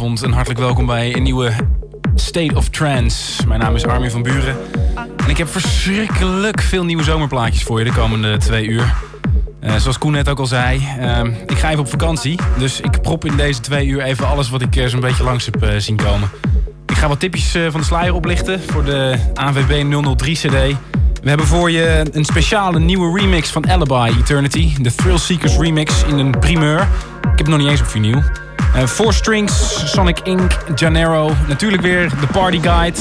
en hartelijk welkom bij een nieuwe State of Trance. Mijn naam is Armin van Buren. En ik heb verschrikkelijk veel nieuwe zomerplaatjes voor je de komende twee uur. Uh, zoals Koen net ook al zei, uh, ik ga even op vakantie. Dus ik prop in deze twee uur even alles wat ik uh, zo'n beetje langs heb zien komen. Ik ga wat tipjes van de sluier oplichten voor de ANWB 003 CD. We hebben voor je een speciale nieuwe remix van Alibi Eternity. De Thrill Seekers remix in een primeur. Ik heb het nog niet eens op vinyl. Uh, Four Strings, Sonic Inc., Janero. Natuurlijk weer de Party Guide.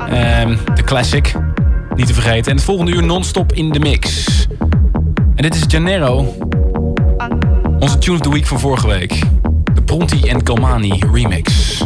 Uh, de classic, niet te vergeten. En het volgende uur non-stop in de mix. En dit is Janero. Onze Tune of the Week van vorige week. De Pronti en Kalmani remix.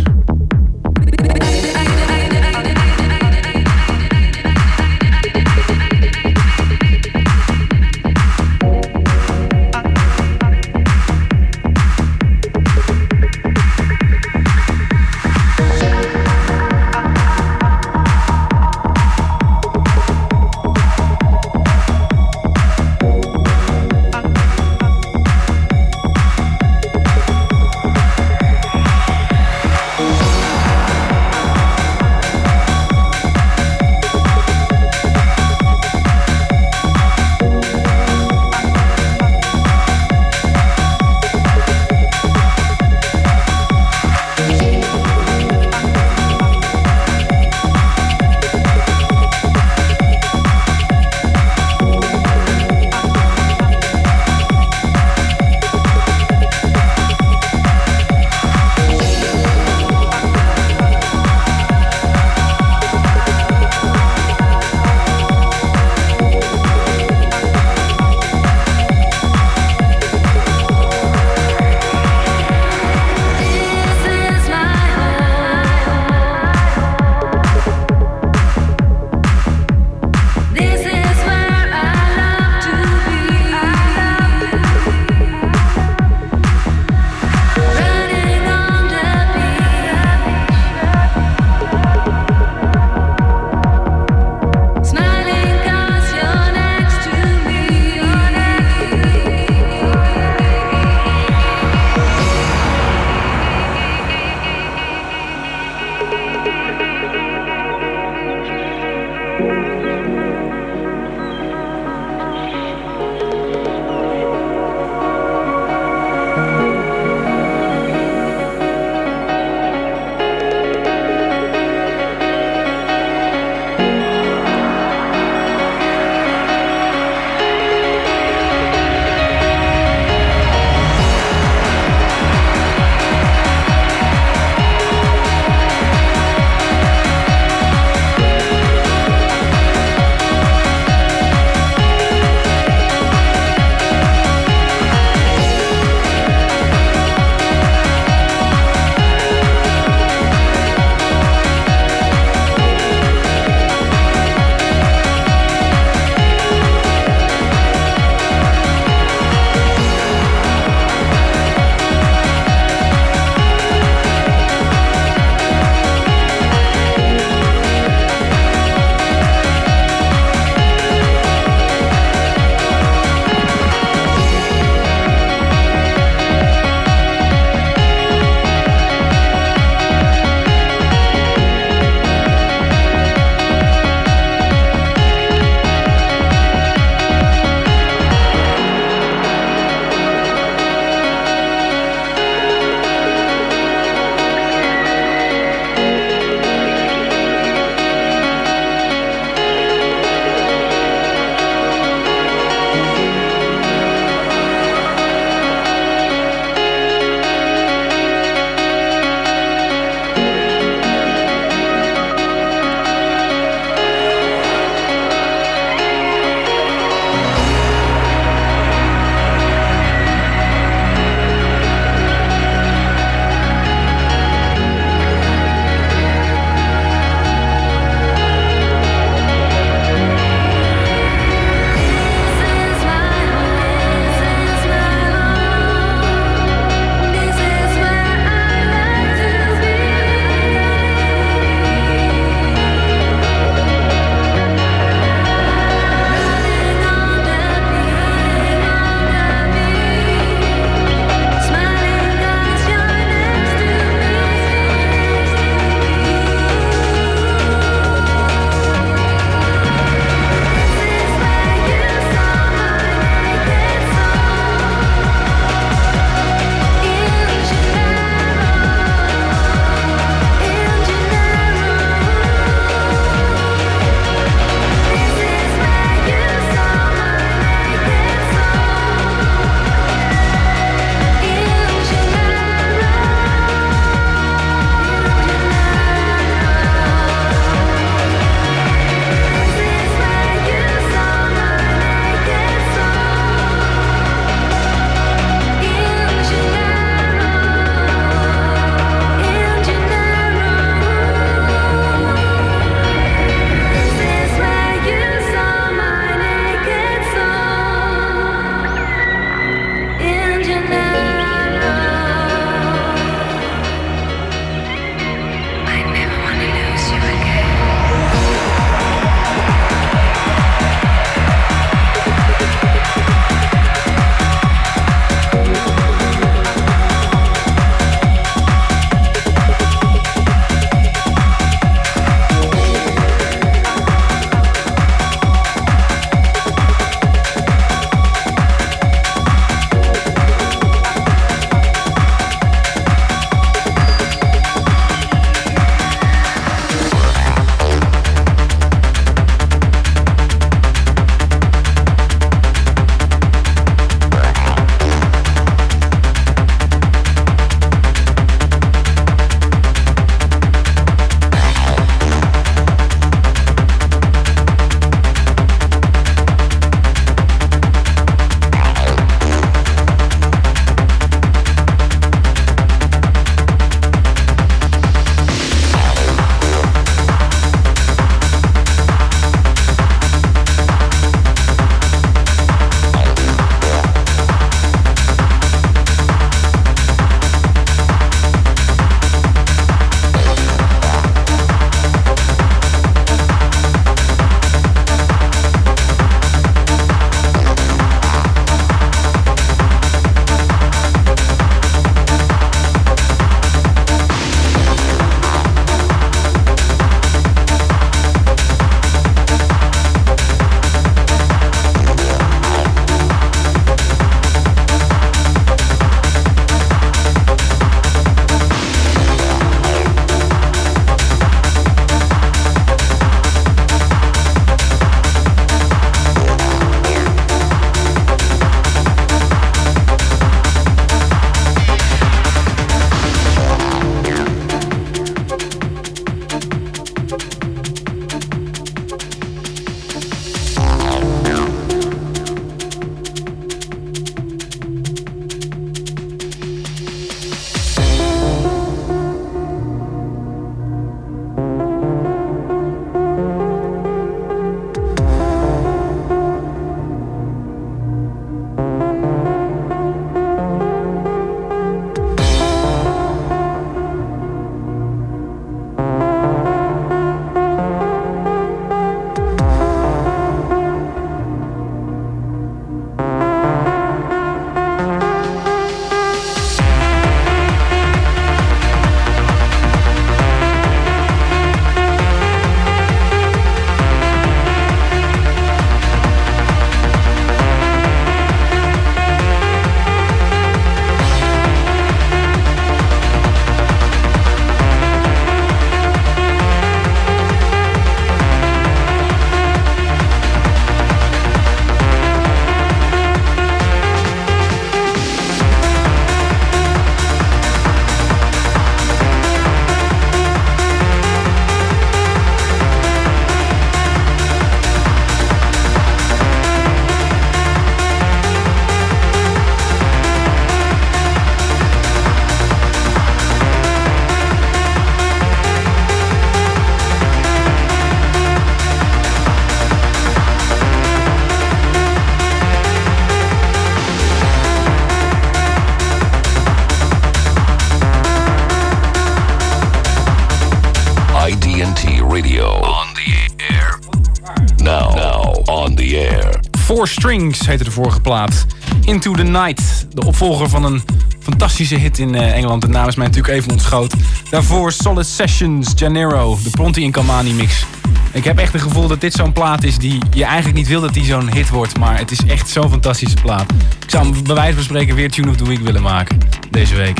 Four Strings heette de vorige plaat. Into the Night, de opvolger van een fantastische hit in eh, Engeland. De naam is mij natuurlijk even ontschoot. Daarvoor Solid Sessions, Janeiro, de Pronti in Kamani mix. Ik heb echt het gevoel dat dit zo'n plaat is die je eigenlijk niet wil dat die zo'n hit wordt. Maar het is echt zo'n fantastische plaat. Ik zou hem bij wijze van spreken weer Tune of the Week willen maken. Deze week.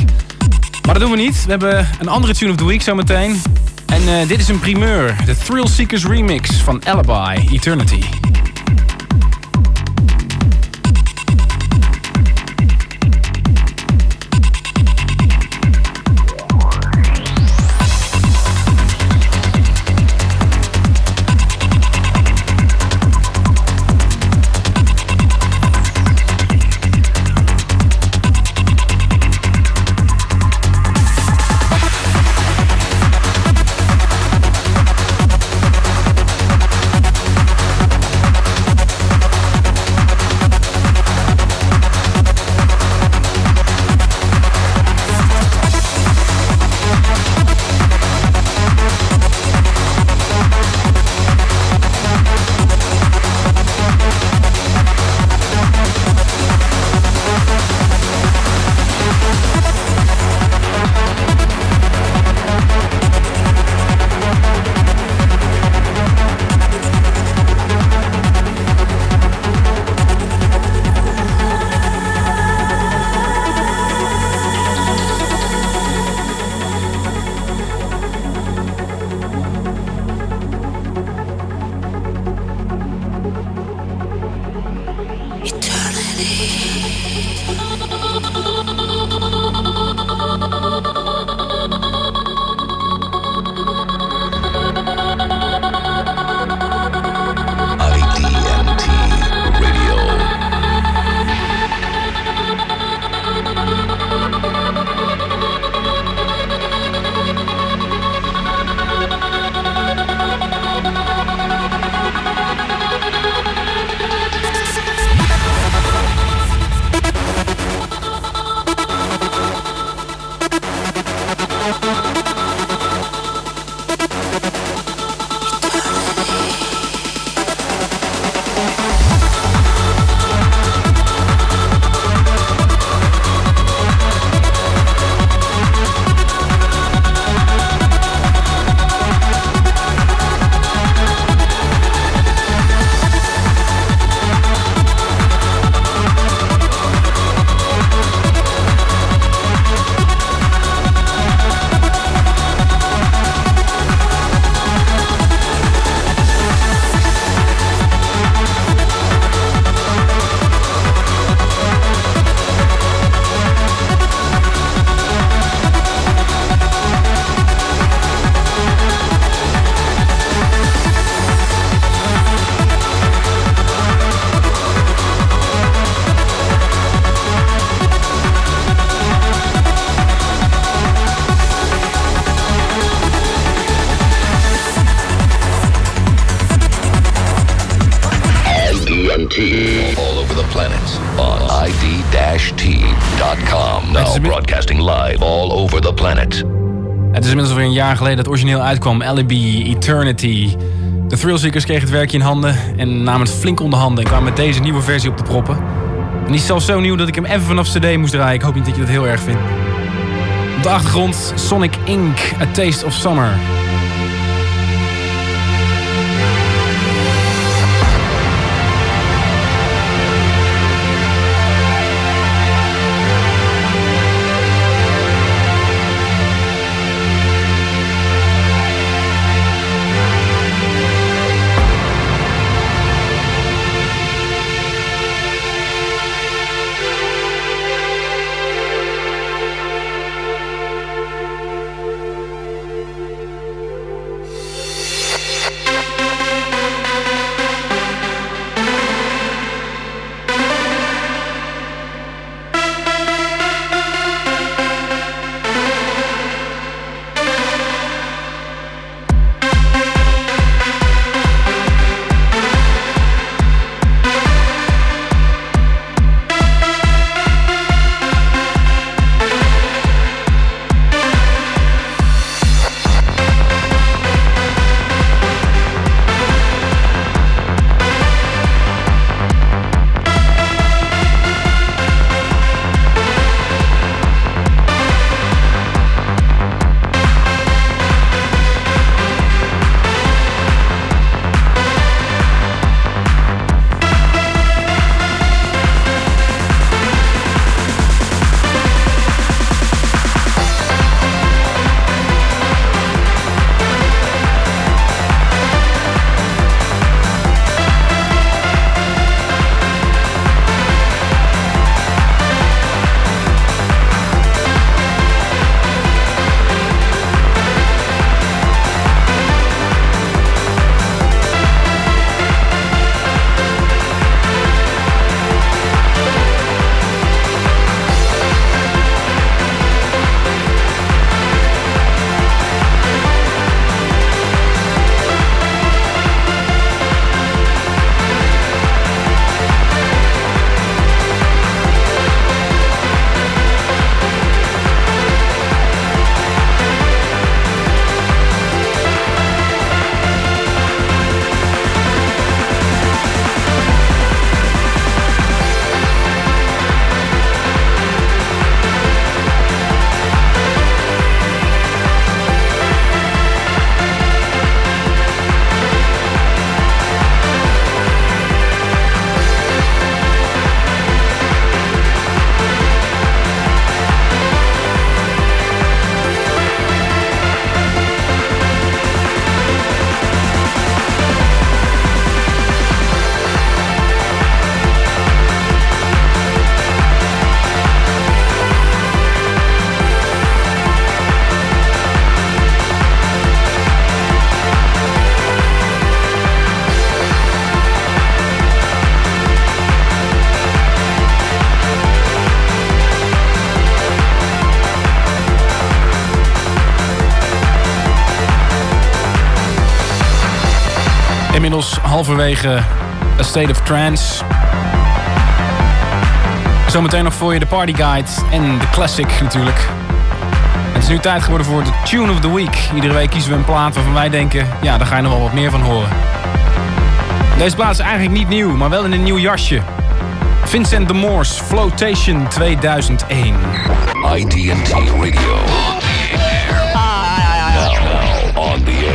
Maar dat doen we niet. We hebben een andere Tune of the Week zometeen. En uh, dit is een primeur. De Thrill Seekers remix van Alibi Eternity. Jaar geleden dat origineel uitkwam. Alibi, Eternity. De Thrillseekers kregen het werkje in handen en namen het flink onder handen... en kwamen met deze nieuwe versie op de proppen. En die is zelfs zo nieuw dat ik hem even vanaf cd moest draaien. Ik hoop niet dat je dat heel erg vindt. Op de achtergrond Sonic Inc. A Taste of Summer. Halverwege A State of Trance. Zometeen nog voor je de Party Guide en de Classic natuurlijk. Het is nu tijd geworden voor de Tune of the Week. Iedere week kiezen we een plaat waarvan wij denken... ja, daar ga je nog wel wat meer van horen. Deze plaat is eigenlijk niet nieuw, maar wel in een nieuw jasje. Vincent de Moors, Flotation 2001. IDT Radio. Now, now on the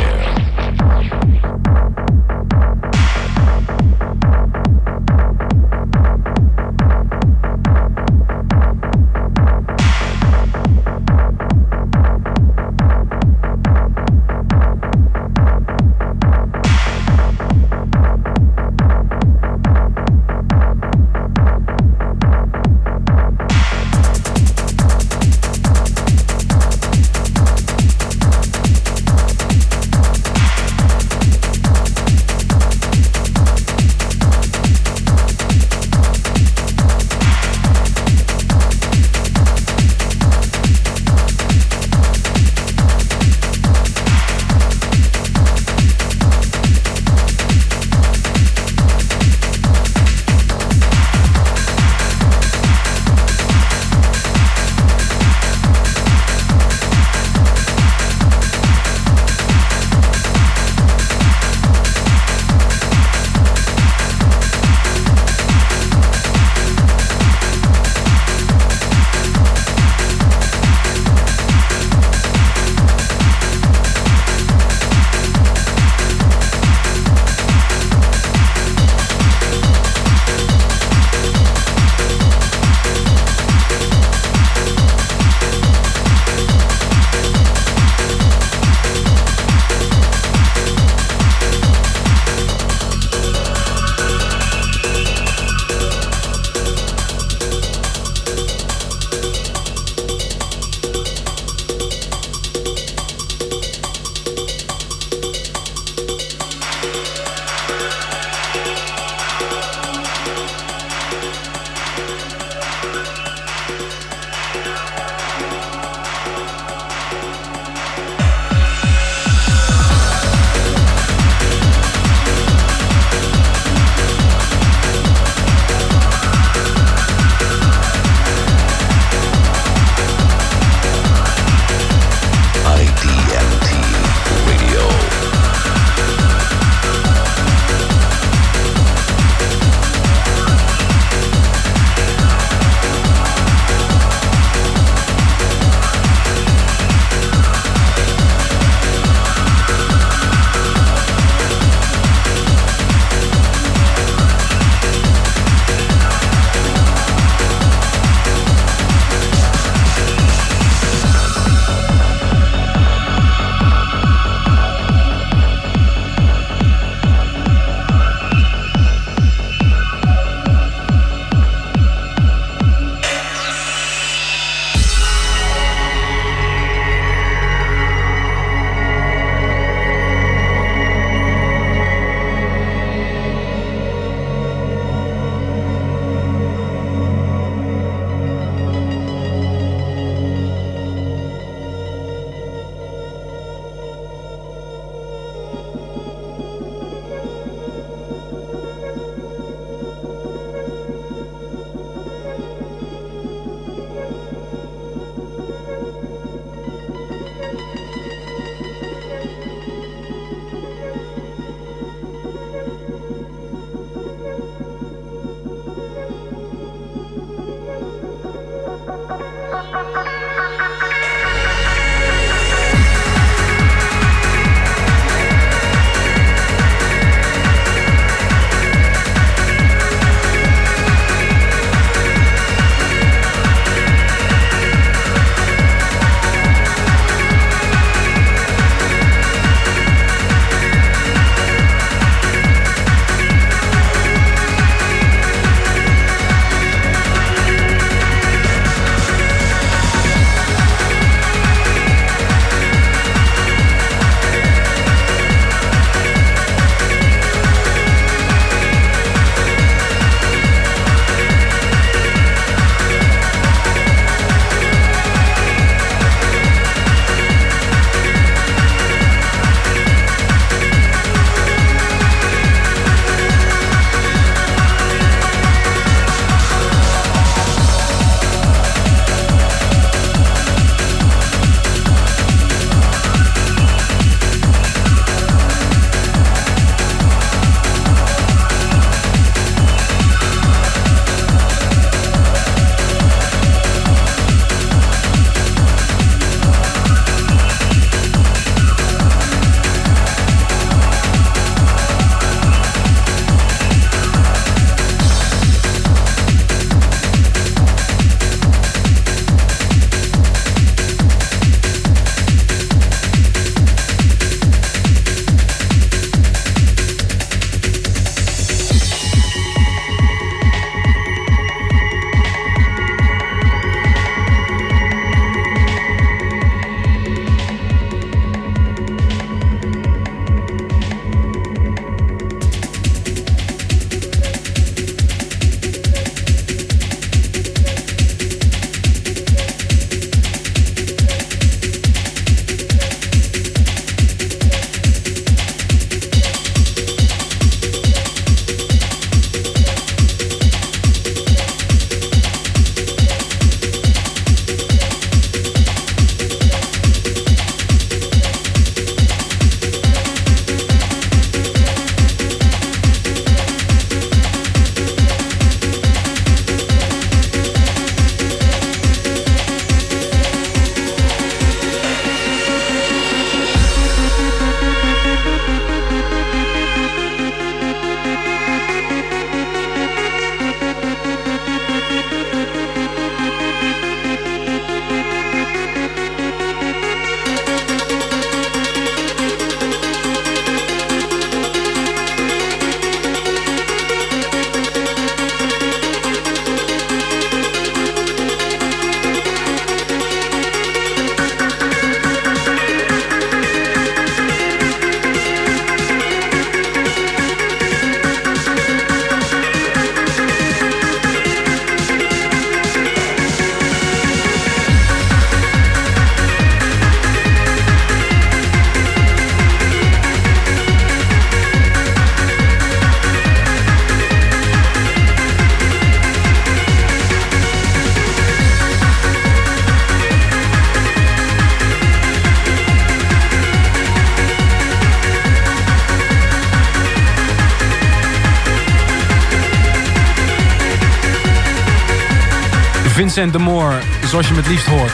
Vincent de Moor, zoals je me het liefst hoort.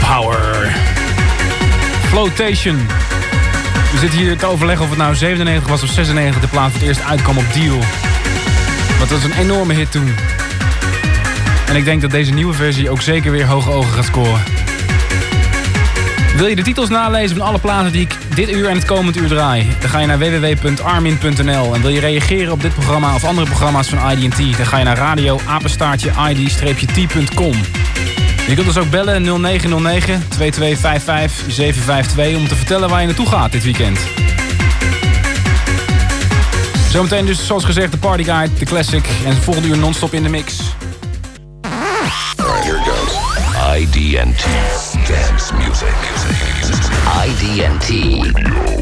Power. Flotation. We zitten hier te overleggen of het nou 97 was of 96 de plaat voor het eerst uitkwam op Deal. Want dat was een enorme hit toen. En ik denk dat deze nieuwe versie ook zeker weer hoge ogen gaat scoren. Wil je de titels nalezen van alle platen die ik dit uur en het komend uur draai? Dan ga je naar www.armin.nl. En wil je reageren op dit programma of andere programma's van ID&T? Dan ga je naar radio apenstaartje id-t.com. Je kunt ons ook bellen 0909 2255 752 om te vertellen waar je naartoe gaat dit weekend. Zometeen dus zoals gezegd de Party Guide, de Classic en volgende uur non-stop in de mix. Here goes. ID&T Dance Music. ID&T. IDNT.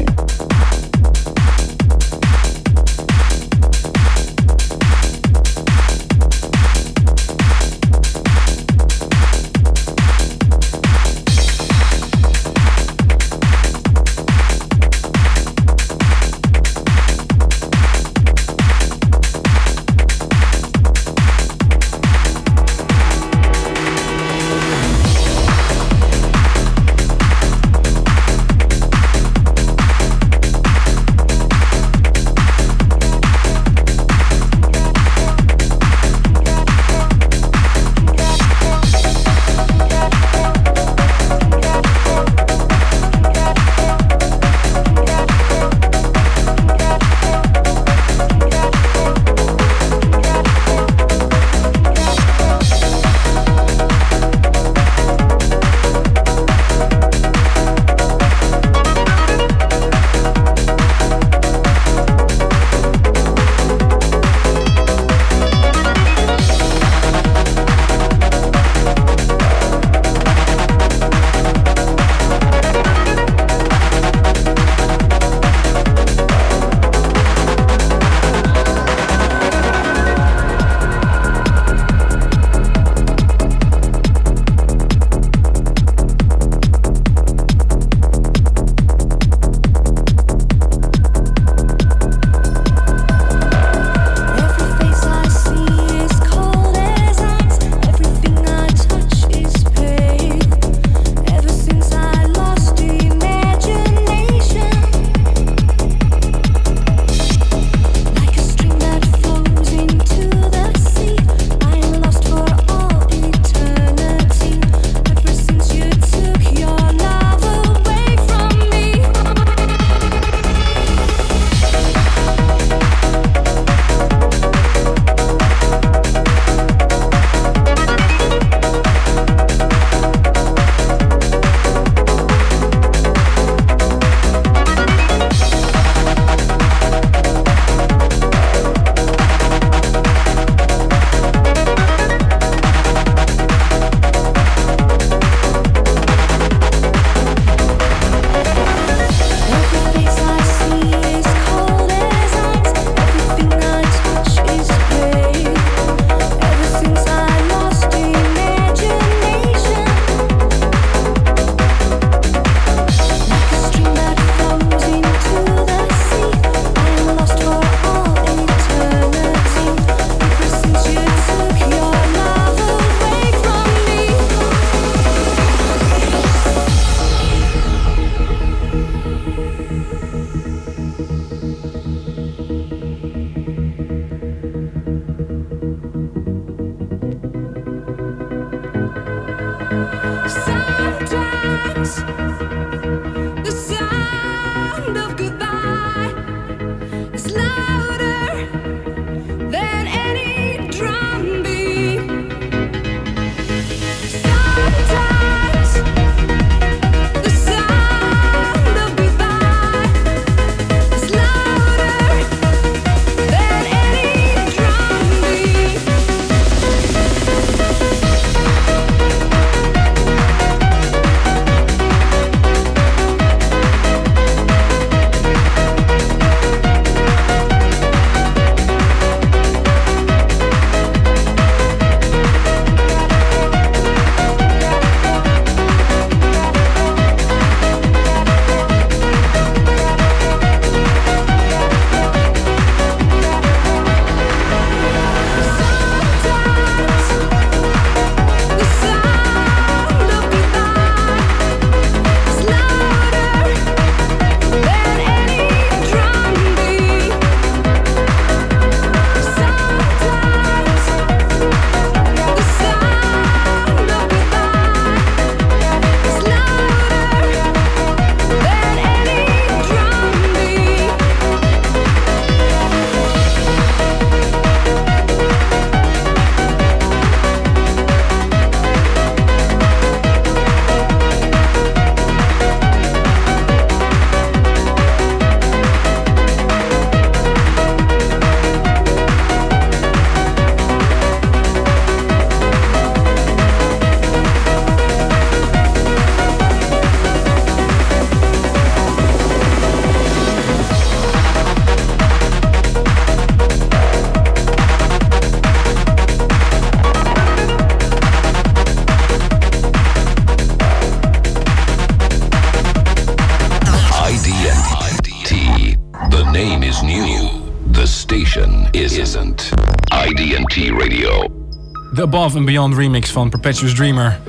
Above and Beyond remix van Perpetuous Dreamer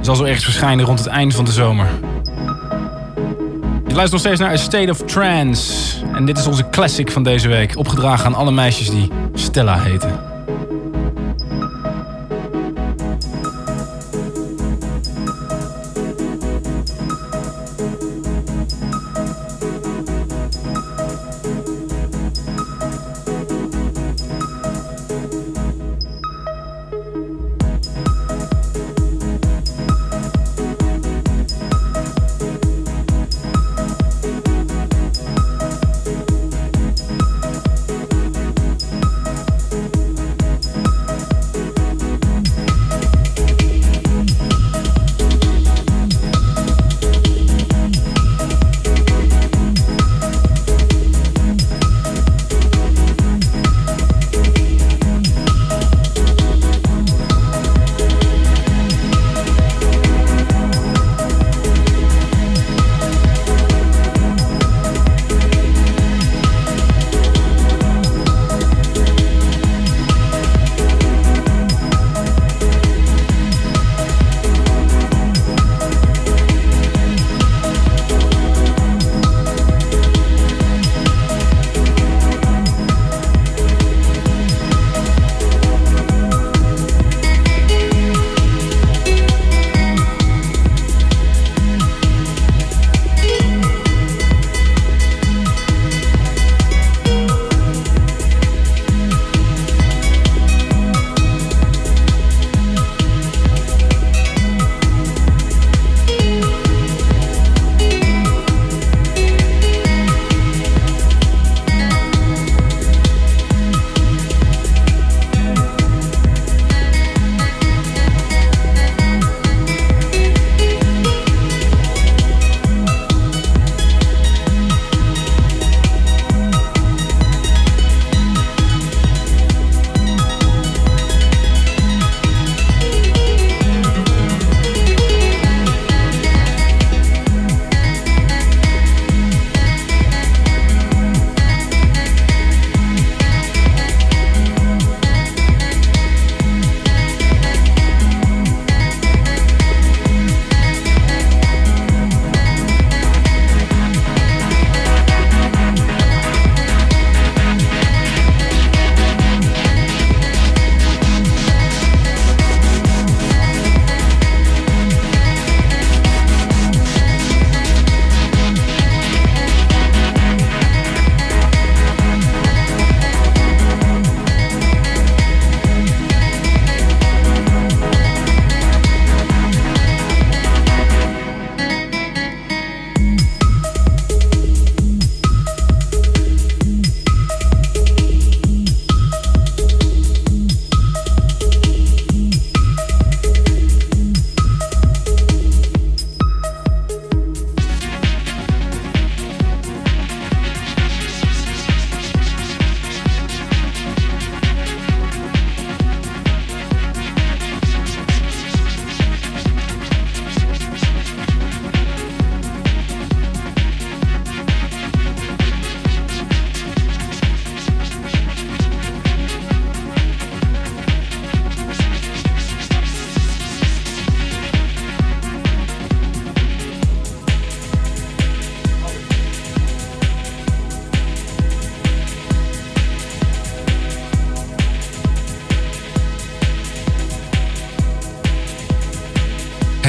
zal zo ergens verschijnen rond het einde van de zomer. Je luistert nog steeds naar A State of Trance. En dit is onze classic van deze week. Opgedragen aan alle meisjes die Stella heten.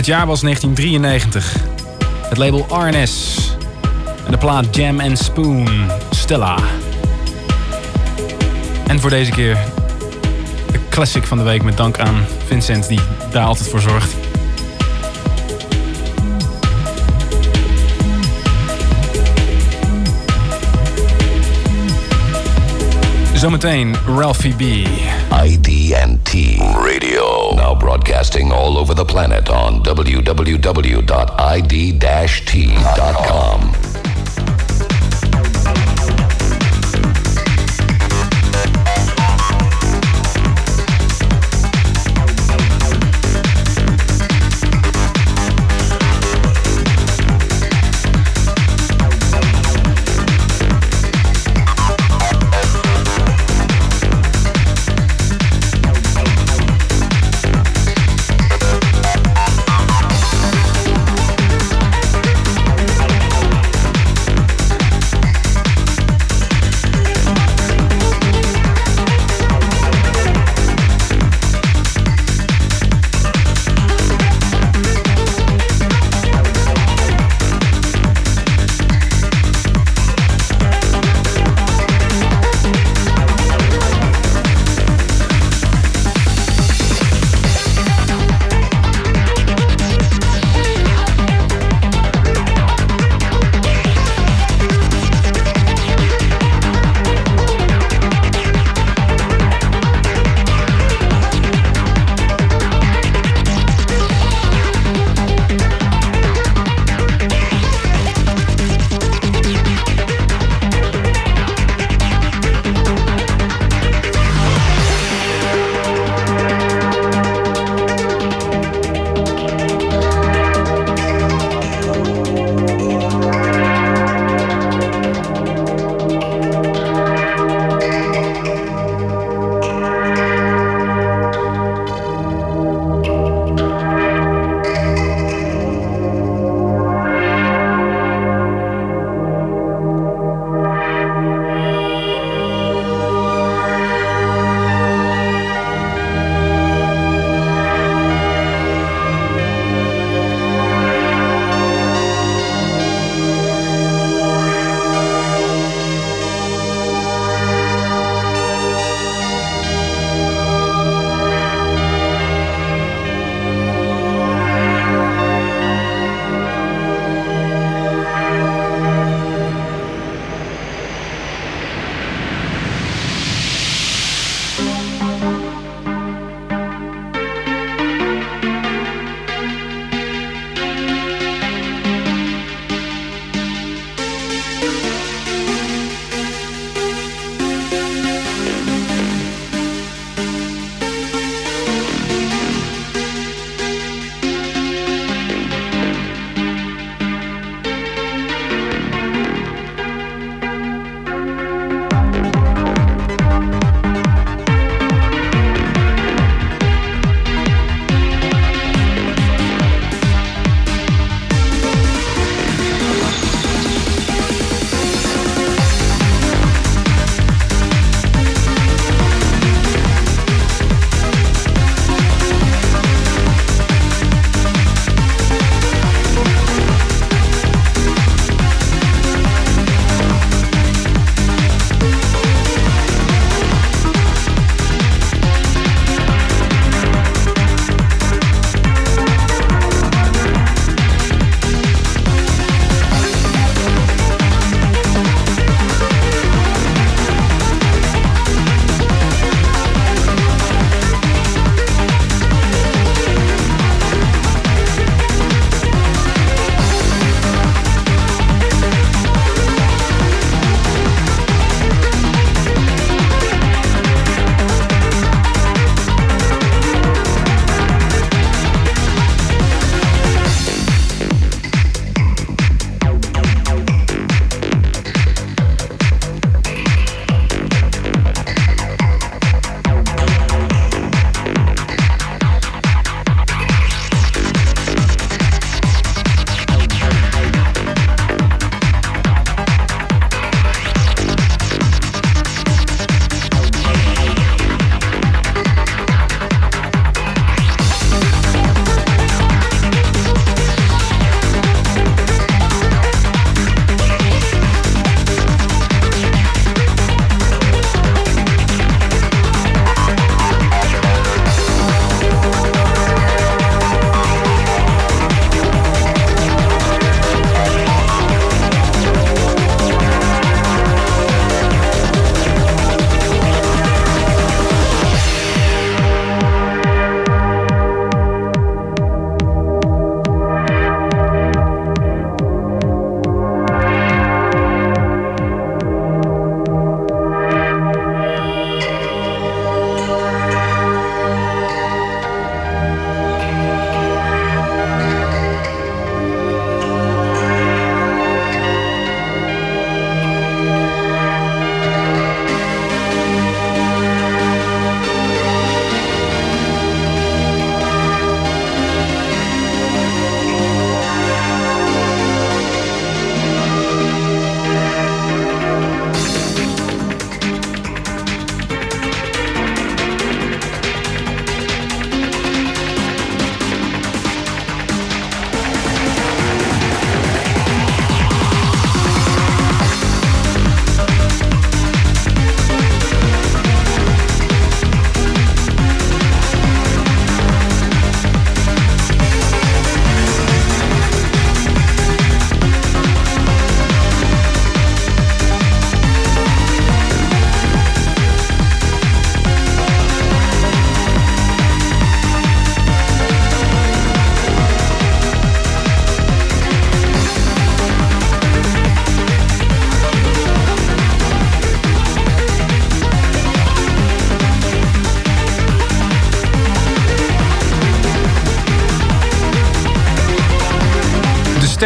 Jaar was 1993. Het label RNS. En de plaat Jam and Spoon, Stella. En voor deze keer de classic van de week met dank aan Vincent die daar altijd voor zorgt. Zometeen Ralphie B. IDNT Radio. Now broadcasting all over the planet on www.id-t.com.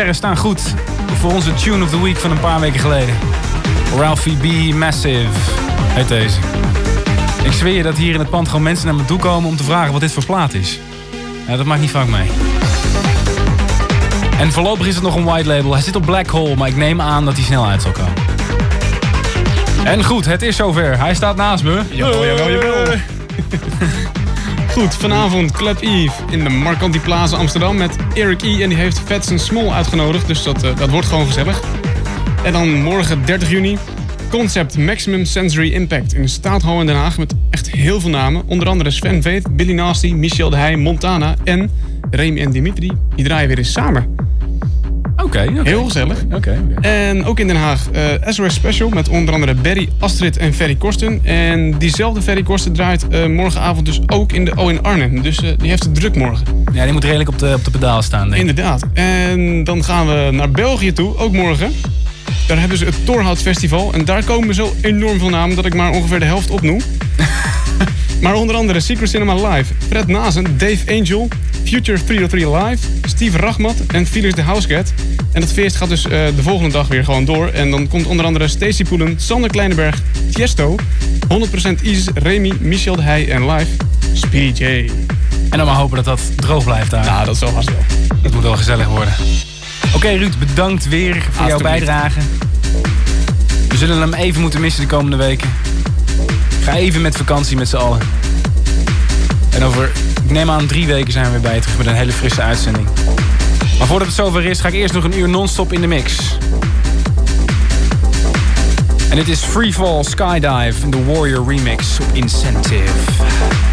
sterren staan goed voor onze Tune of the Week van een paar weken geleden. Ralphie B. Massive heet deze. Ik zweer je dat hier in het pand gewoon mensen naar me toe komen om te vragen wat dit voor plaat is. Ja, dat maakt niet vaak mee. En voorlopig is het nog een white label. Hij zit op Black Hole, maar ik neem aan dat hij snel uit zal komen. En goed, het is zover. Hij staat naast me. Jawel, jawel, jawel. Goed, vanavond Club Eve in de Marcanti Plaza Amsterdam met Eric E. En die heeft Fats en Small uitgenodigd, dus dat, uh, dat wordt gewoon gezellig. En dan morgen 30 juni Concept Maximum Sensory Impact in de Staathal in Den Haag met echt heel veel namen. Onder andere Sven Veet, Billy Nasty, Michel de Heij, Montana en Remy en Dimitri. Die draaien weer eens samen. Oké, okay, Heel gezellig. En ook in Den Haag uh, SOS Special met onder andere Berry, Astrid en Ferry Korsten. En diezelfde Ferry Korsten draait uh, morgenavond dus ook in de O in Arnhem. Dus uh, die heeft het druk morgen. Ja, die moet redelijk op de, op de pedaal staan, denk ik. Inderdaad. En dan gaan we naar België toe, ook morgen. Daar hebben ze het Torhout Festival. En daar komen zo enorm veel namen dat ik maar ongeveer de helft opnoem. maar onder andere Secret Cinema Live, Fred Nazen, Dave Angel, Future 303 Live, Steve Rachmat en Felix de Housecat. En dat feest gaat dus uh, de volgende dag weer gewoon door. En dan komt onder andere Stacey Poelen, Sander Kleinenberg, Tiesto, 100% Isis, Remy, Michel de Heij en live Speedy J. En dan maar hopen dat dat droog blijft daar. Nou, dat zal vast wel. Het moet wel gezellig worden. Oké okay, Ruud, bedankt weer voor jouw bijdrage. We zullen hem even moeten missen de komende weken. Ga even met vakantie met z'n allen. En over, ik neem aan, drie weken zijn we weer bij terug met een hele frisse uitzending. Maar voordat het zover is, ga ik eerst nog een uur non-stop in de mix. En dit is Freefall Skydive, de Warrior remix op Incentive.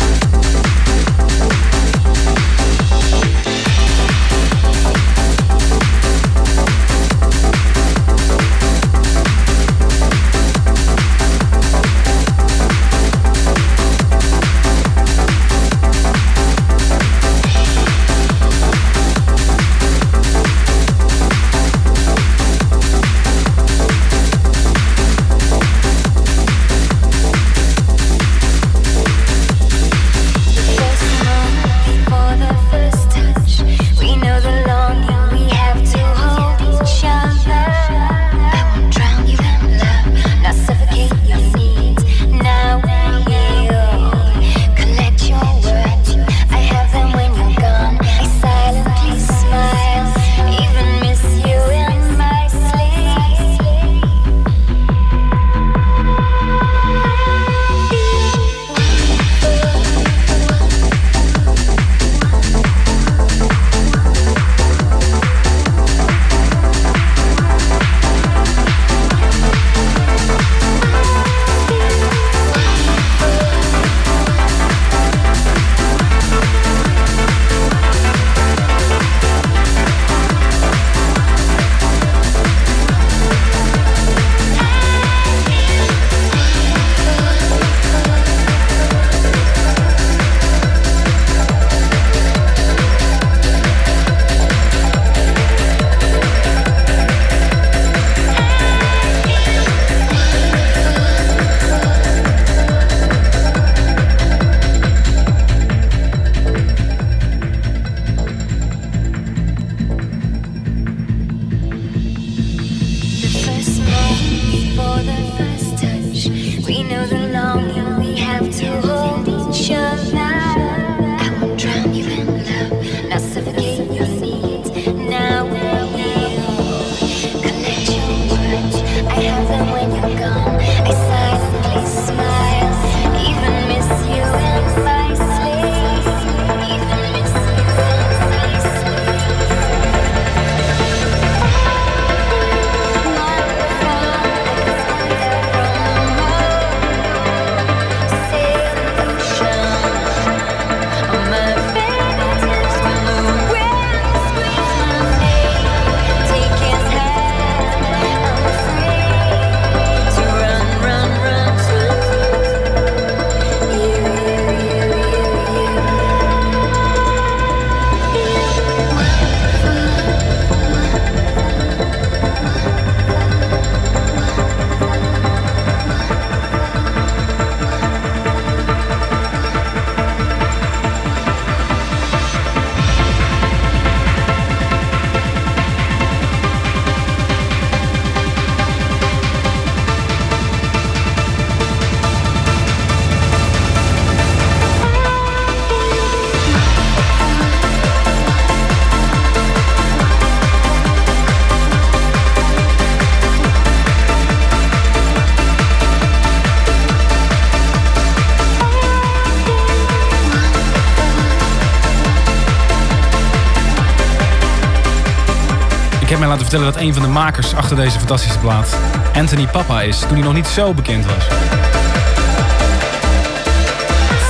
Heb mij laten vertellen dat een van de makers achter deze fantastische plaat Anthony Papa is, toen hij nog niet zo bekend was.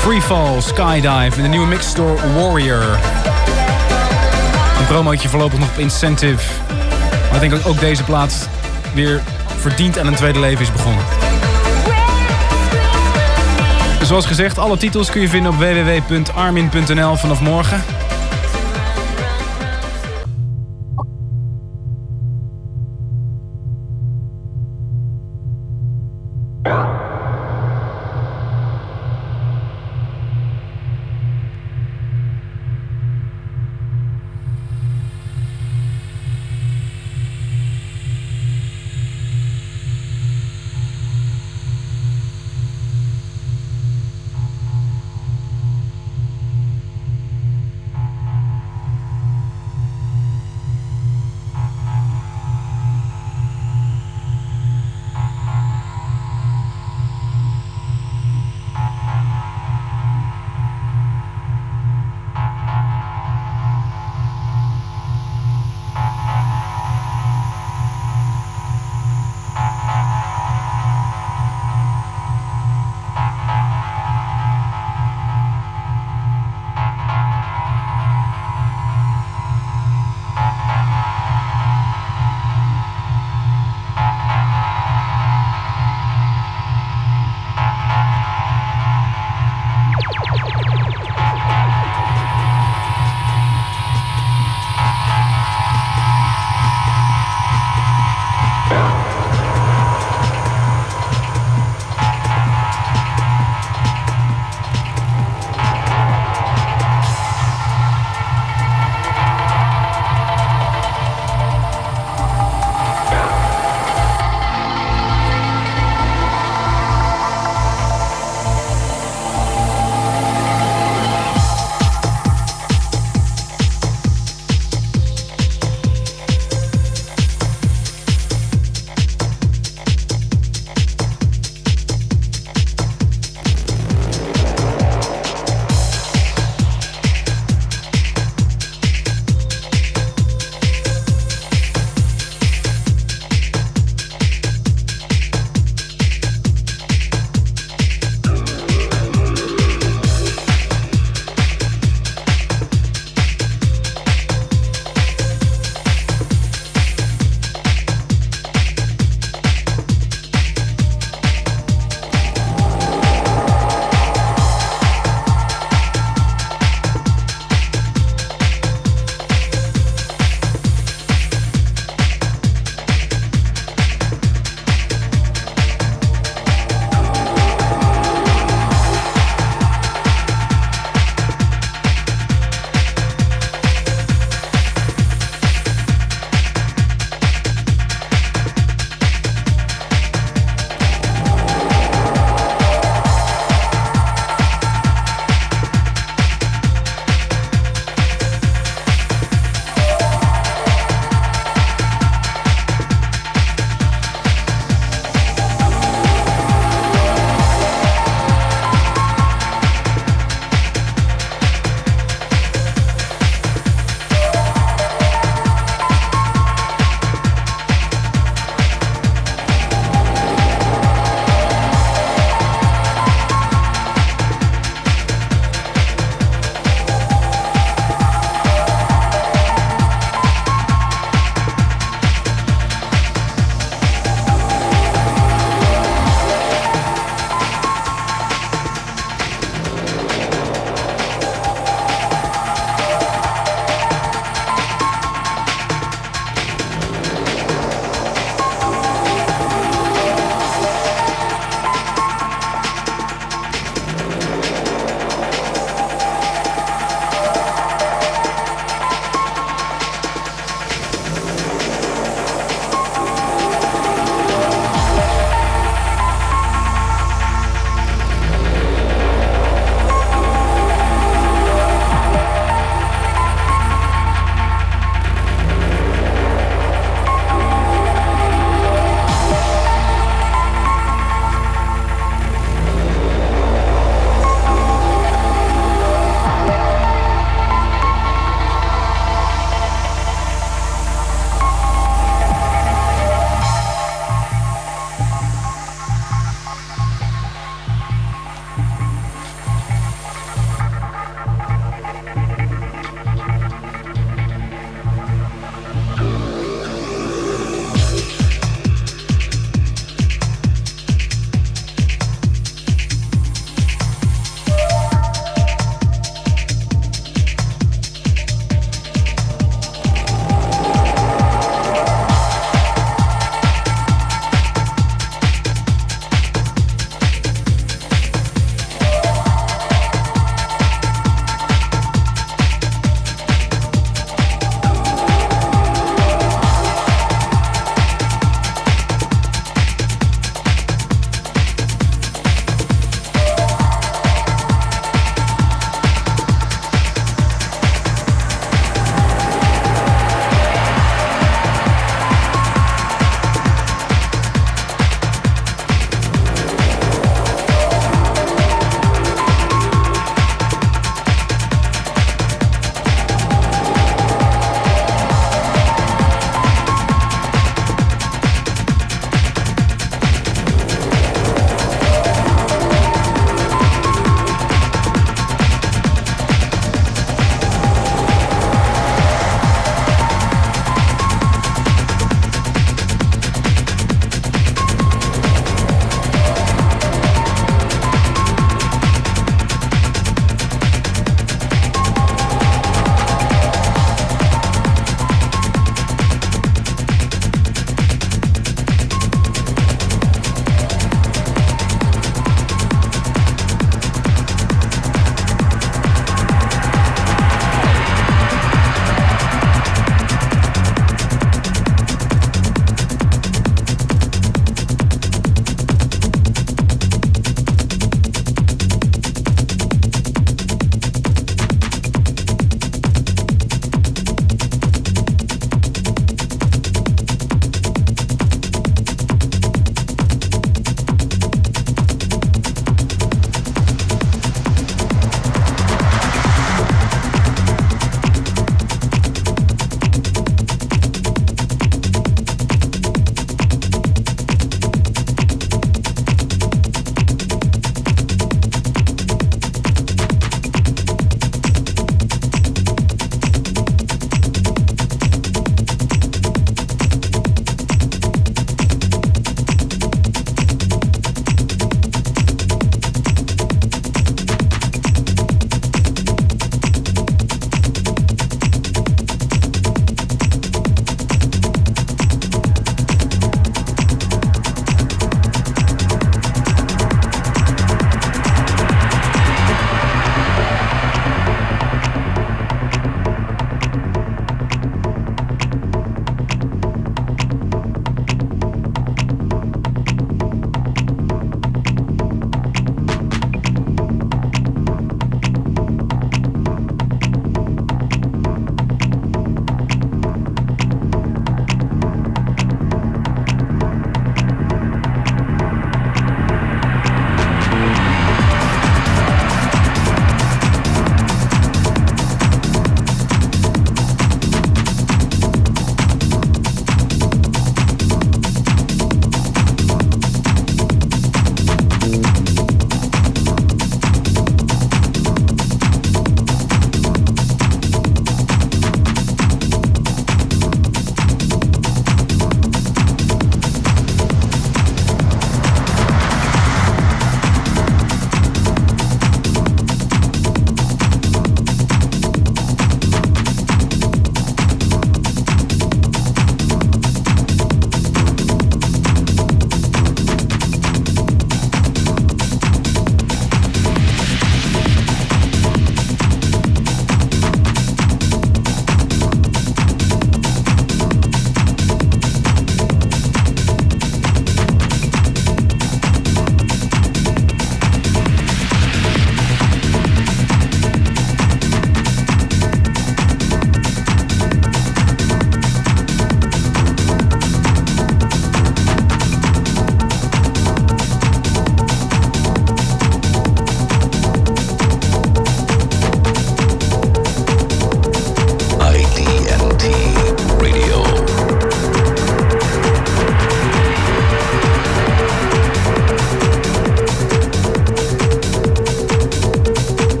Freefall, Skydive in de nieuwe mixstore Warrior. Een promootje voorlopig nog op Incentive. Maar ik denk dat ook deze plaat weer verdiend aan een tweede leven is begonnen. Zoals gezegd, alle titels kun je vinden op www.armin.nl vanaf morgen.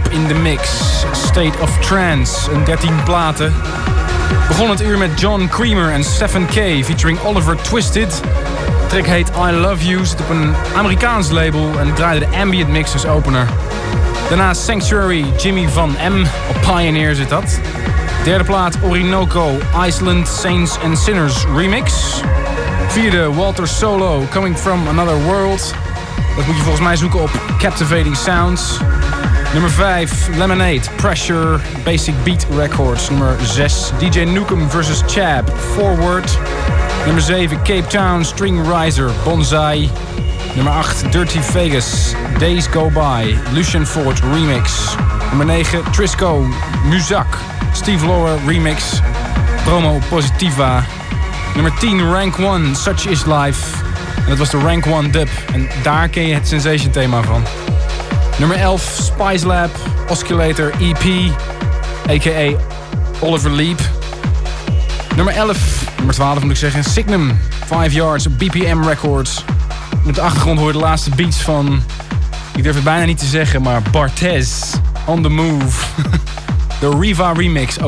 In de mix. State of Trance, een 13 platen. Begon het uur met John Creamer en Stephen K. featuring Oliver Twisted. De track heet I Love You, zit op een Amerikaans label en draaide de ambient mix als opener. Daarna Sanctuary, Jimmy van M. Op Pioneer zit dat. Derde plaat Orinoco, Iceland, Saints and Sinners remix. Vierde Walter Solo, Coming From Another World. Dat moet je volgens mij zoeken op Captivating Sounds. Nummer 5, Lemonade, Pressure, Basic Beat Records. Nummer 6, DJ Nukem vs. Chab, Forward. Nummer 7, Cape Town, String Riser, Bonsai. Nummer 8, Dirty Vegas, Days Go By, Lucian Ford Remix. Nummer 9, Trisco, Muzak, Steve Laura Remix. Promo Positiva. Nummer 10, Rank 1, Such Is Life. En dat was de Rank 1 dub. En daar ken je het Sensation thema van. Nummer 11, Spice Lab, Oscillator EP, a.k.a. Oliver Leap. Nummer 11, nummer 12 moet ik zeggen, Signum, 5 Yards, BPM Records. Met de achtergrond hoor je de laatste beats van, ik durf het bijna niet te zeggen, maar Barthez, On The Move. De Riva remix,